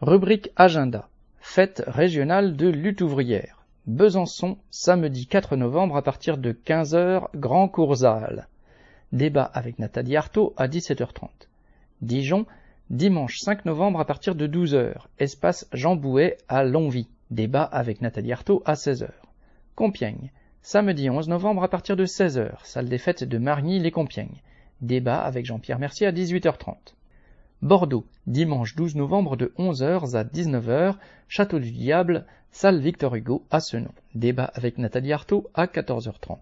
Rubrique Agenda. Fête régionale de lutte ouvrière. Besançon, samedi 4 novembre à partir de 15h, Grand Courzal. Débat avec Nathalie Artaud à 17h30. Dijon, dimanche 5 novembre à partir de 12h, espace Jean Bouet à Longvy. Débat avec Nathalie Artaud à 16h. Compiègne, samedi 11 novembre à partir de 16h, salle des fêtes de Margny-les-Compiègnes. Débat avec Jean-Pierre Mercier à 18h30. Bordeaux, dimanche 12 novembre de 11h à 19h, Château du Diable, salle Victor Hugo à Senon. Débat avec Nathalie Artaud à 14h30.